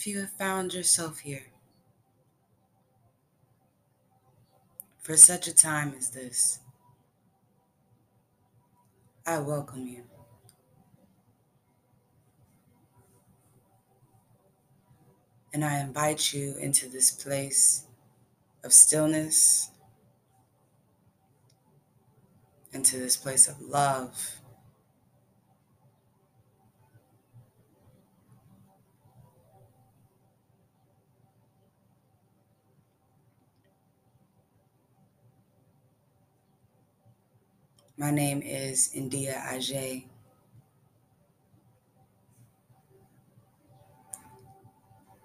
if you have found yourself here for such a time as this, I welcome you. And I invite you into this place of stillness, into this place of love. My name is India Ajay.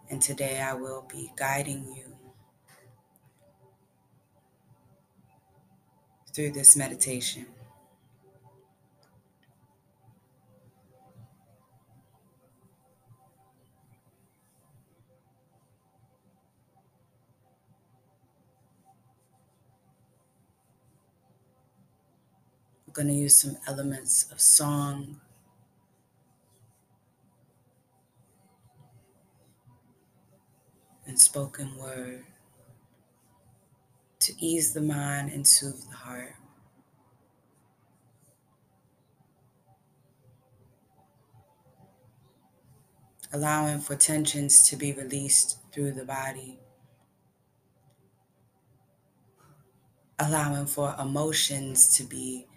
And today I will be guiding you through this meditation. Going to use some elements of song. And spoken word to ease the mind and soothe the heart. Allowing for tensions to be released through the body. Allowing for emotions to be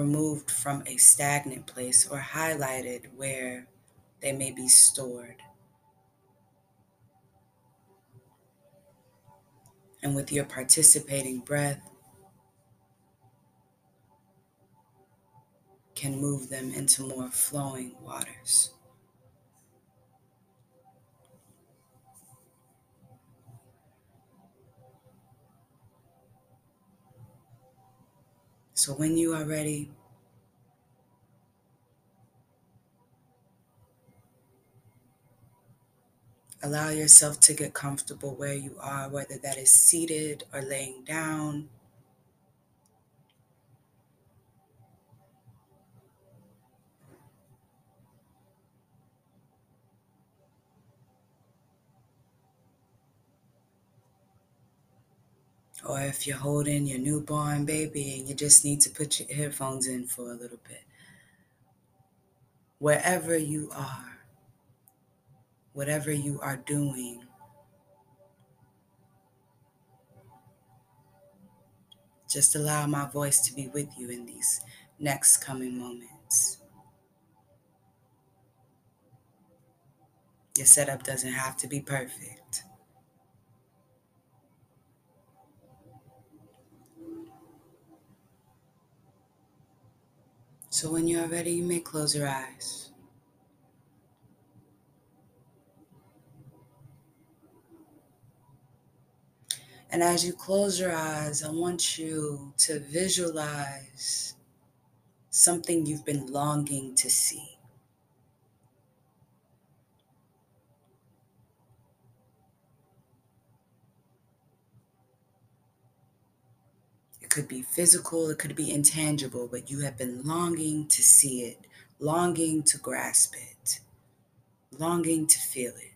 removed from a stagnant place or highlighted where they may be stored. and with your participating breath, can move them into more flowing waters. So when you are ready, Allow yourself to get comfortable where you are, whether that is seated or laying down. Or if you're holding your newborn baby and you just need to put your headphones in for a little bit. Wherever you are whatever you are doing. Just allow my voice to be with you in these next coming moments. Your setup doesn't have to be perfect. So when you are ready, you may close your eyes. And as you close your eyes, I want you to visualize something you've been longing to see. Could be physical, it could be intangible, but you have been longing to see it, longing to grasp it, longing to feel it.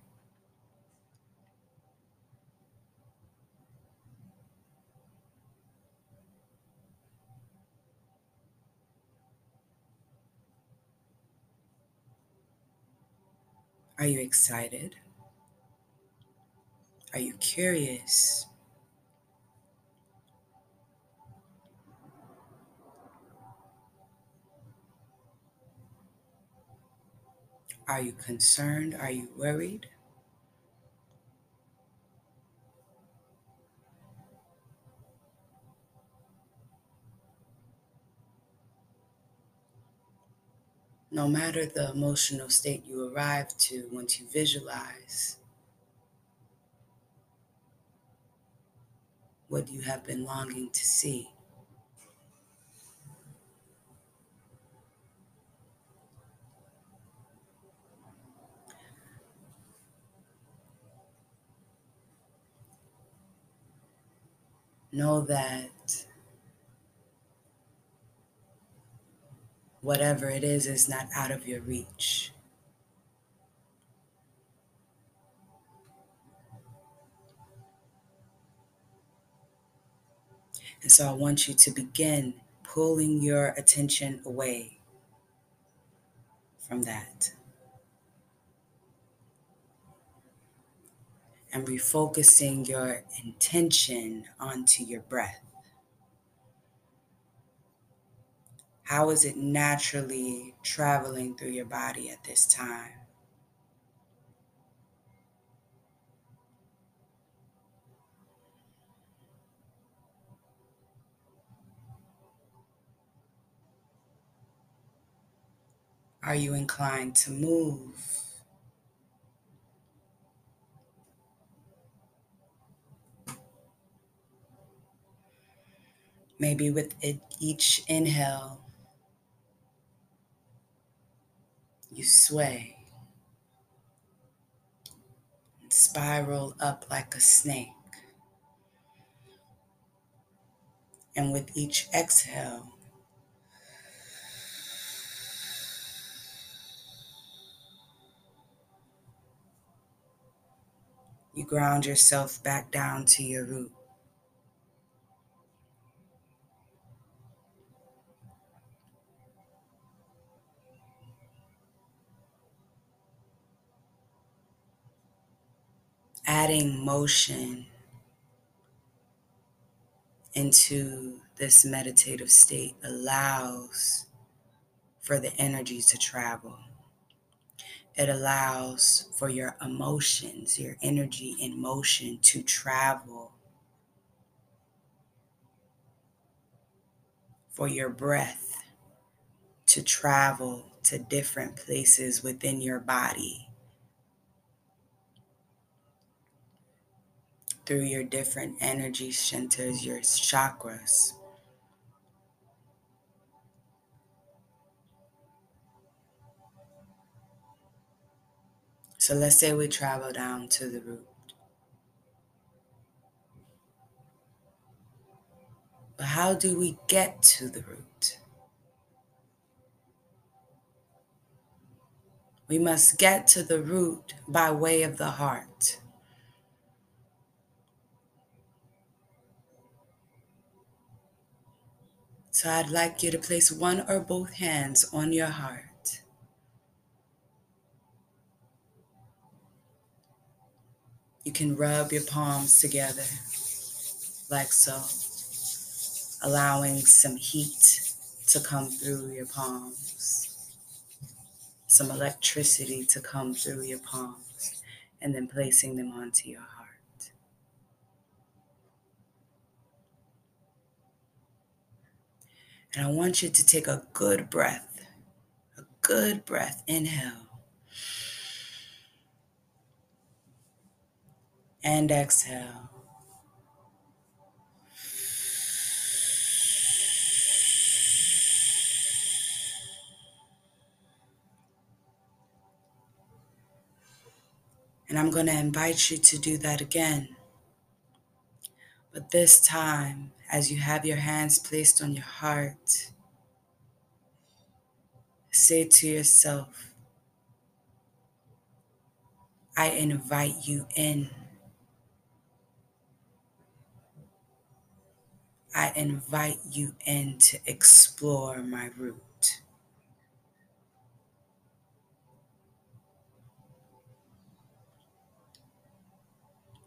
Are you excited? Are you curious? Are you concerned? Are you worried? no matter the emotional state you arrive to once you visualize what you have been longing to see. Know that whatever it is is not out of your reach. And so I want you to begin pulling your attention away from that. And refocusing your intention onto your breath. How is it naturally traveling through your body at this time? Are you inclined to move? Maybe with each inhale, you sway and spiral up like a snake. And with each exhale, you ground yourself back down to your root. Adding motion into this meditative state allows for the energy to travel. It allows for your emotions, your energy in motion to travel. For your breath to travel to different places within your body through your different energy centers, your chakras. So let's say we travel down to the root. But how do we get to the root? We must get to the root by way of the heart. So I'd like you to place one or both hands on your heart. You can rub your palms together like so, allowing some heat to come through your palms, some electricity to come through your palms, and then placing them onto your heart. And I want you to take a good breath, a good breath. Inhale. and exhale. And I'm going to invite you to do that again. But this time, as you have your hands placed on your heart, say to yourself, I invite you in. I invite you in to explore my root.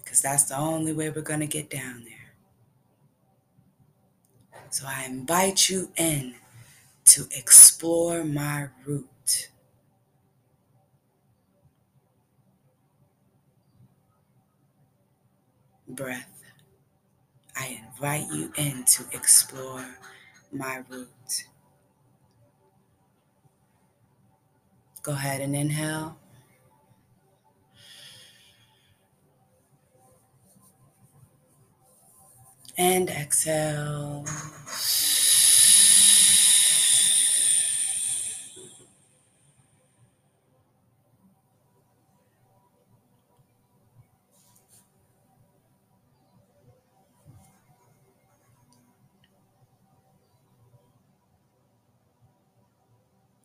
Because that's the only way we're going to get down there. So I invite you in to explore my root. Breath. I invite you in to explore my root. Go ahead and inhale. And exhale.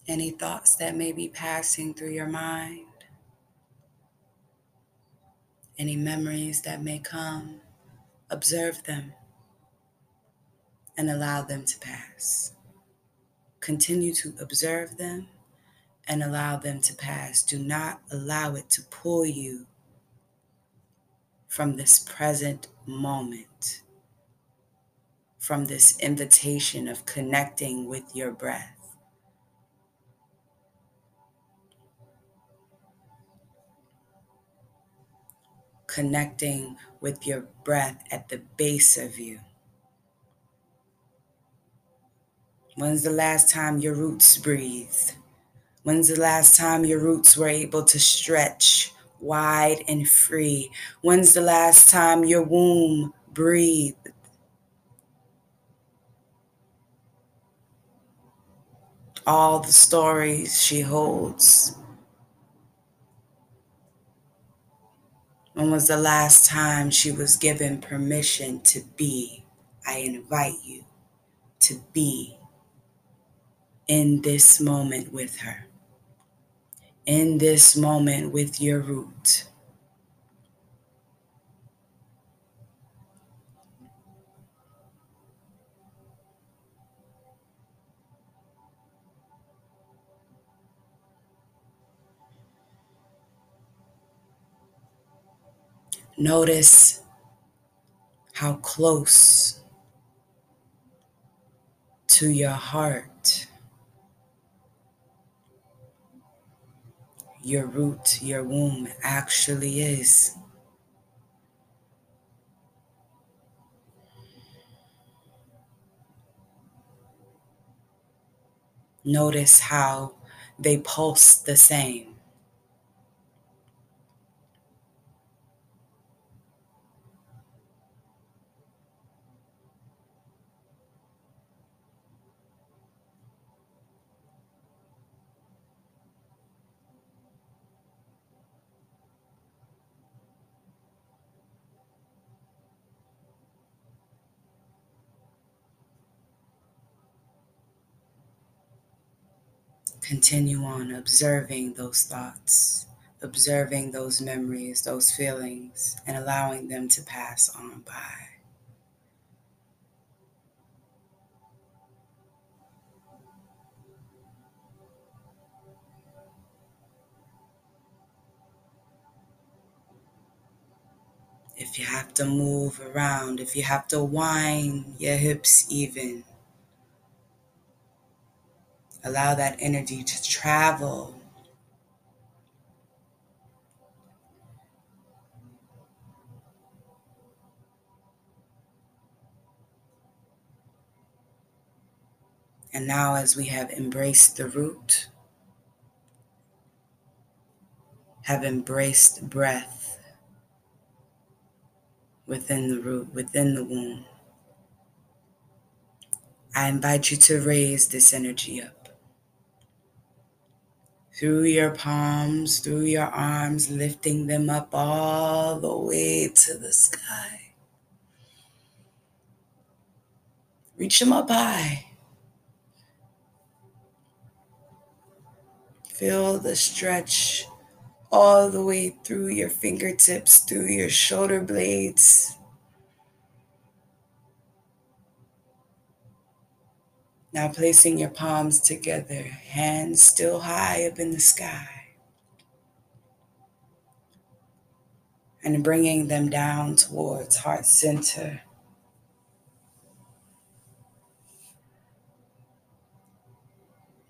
Any thoughts that may be passing through your mind? Any memories that may come? Observe them and allow them to pass. Continue to observe them and allow them to pass. Do not allow it to pull you from this present moment, from this invitation of connecting with your breath. Connecting with your breath at the base of you. When's the last time your roots breathed? When's the last time your roots were able to stretch wide and free? When's the last time your womb breathed? All the stories she holds. When was the last time she was given permission to be? I invite you to be in this moment with her, in this moment with your root. Notice how close to your heart your root, your womb actually is. Notice how they pulse the same. Continue on observing those thoughts, observing those memories, those feelings, and allowing them to pass on by. If you have to move around, if you have to wind your hips even, Allow that energy to travel. And now, as we have embraced the root, have embraced breath within the root, within the womb, I invite you to raise this energy up through your palms, through your arms, lifting them up all the way to the sky. Reach them up high. Feel the stretch all the way through your fingertips, through your shoulder blades. Now placing your palms together, hands still high up in the sky. And bringing them down towards heart center.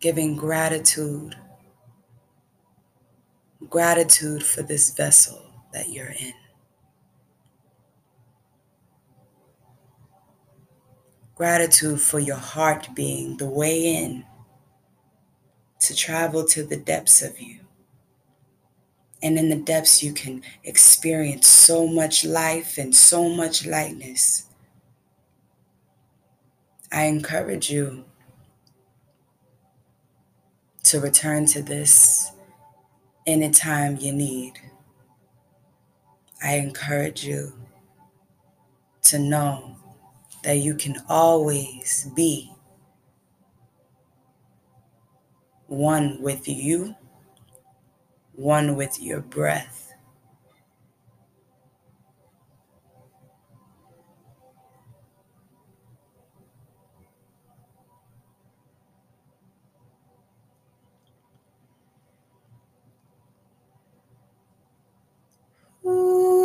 Giving gratitude, gratitude for this vessel that you're in. Gratitude for your heart being the way in to travel to the depths of you. And in the depths, you can experience so much life and so much lightness. I encourage you to return to this anytime you need. I encourage you to know that you can always be one with you, one with your breath. You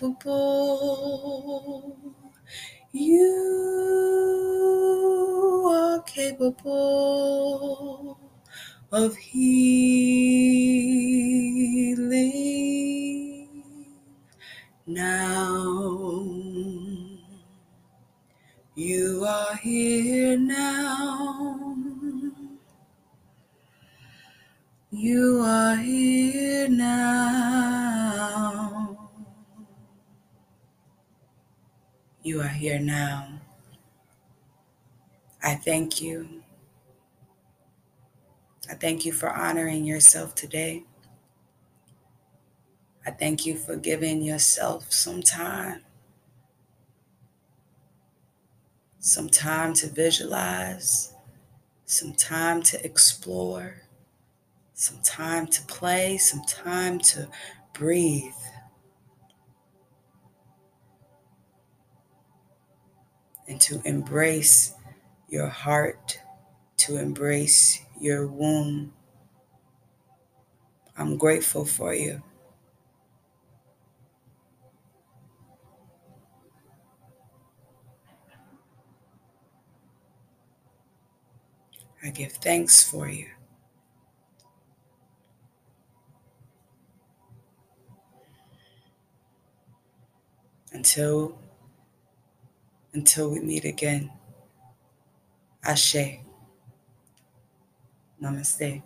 capable. You are capable of healing You are here now. I thank you. I thank you for honoring yourself today. I thank you for giving yourself some time. Some time to visualize, some time to explore, some time to play, some time to breathe. And to embrace your heart, to embrace your womb. I'm grateful for you. I give thanks for you. Until until we meet again. Ashe. Namaste.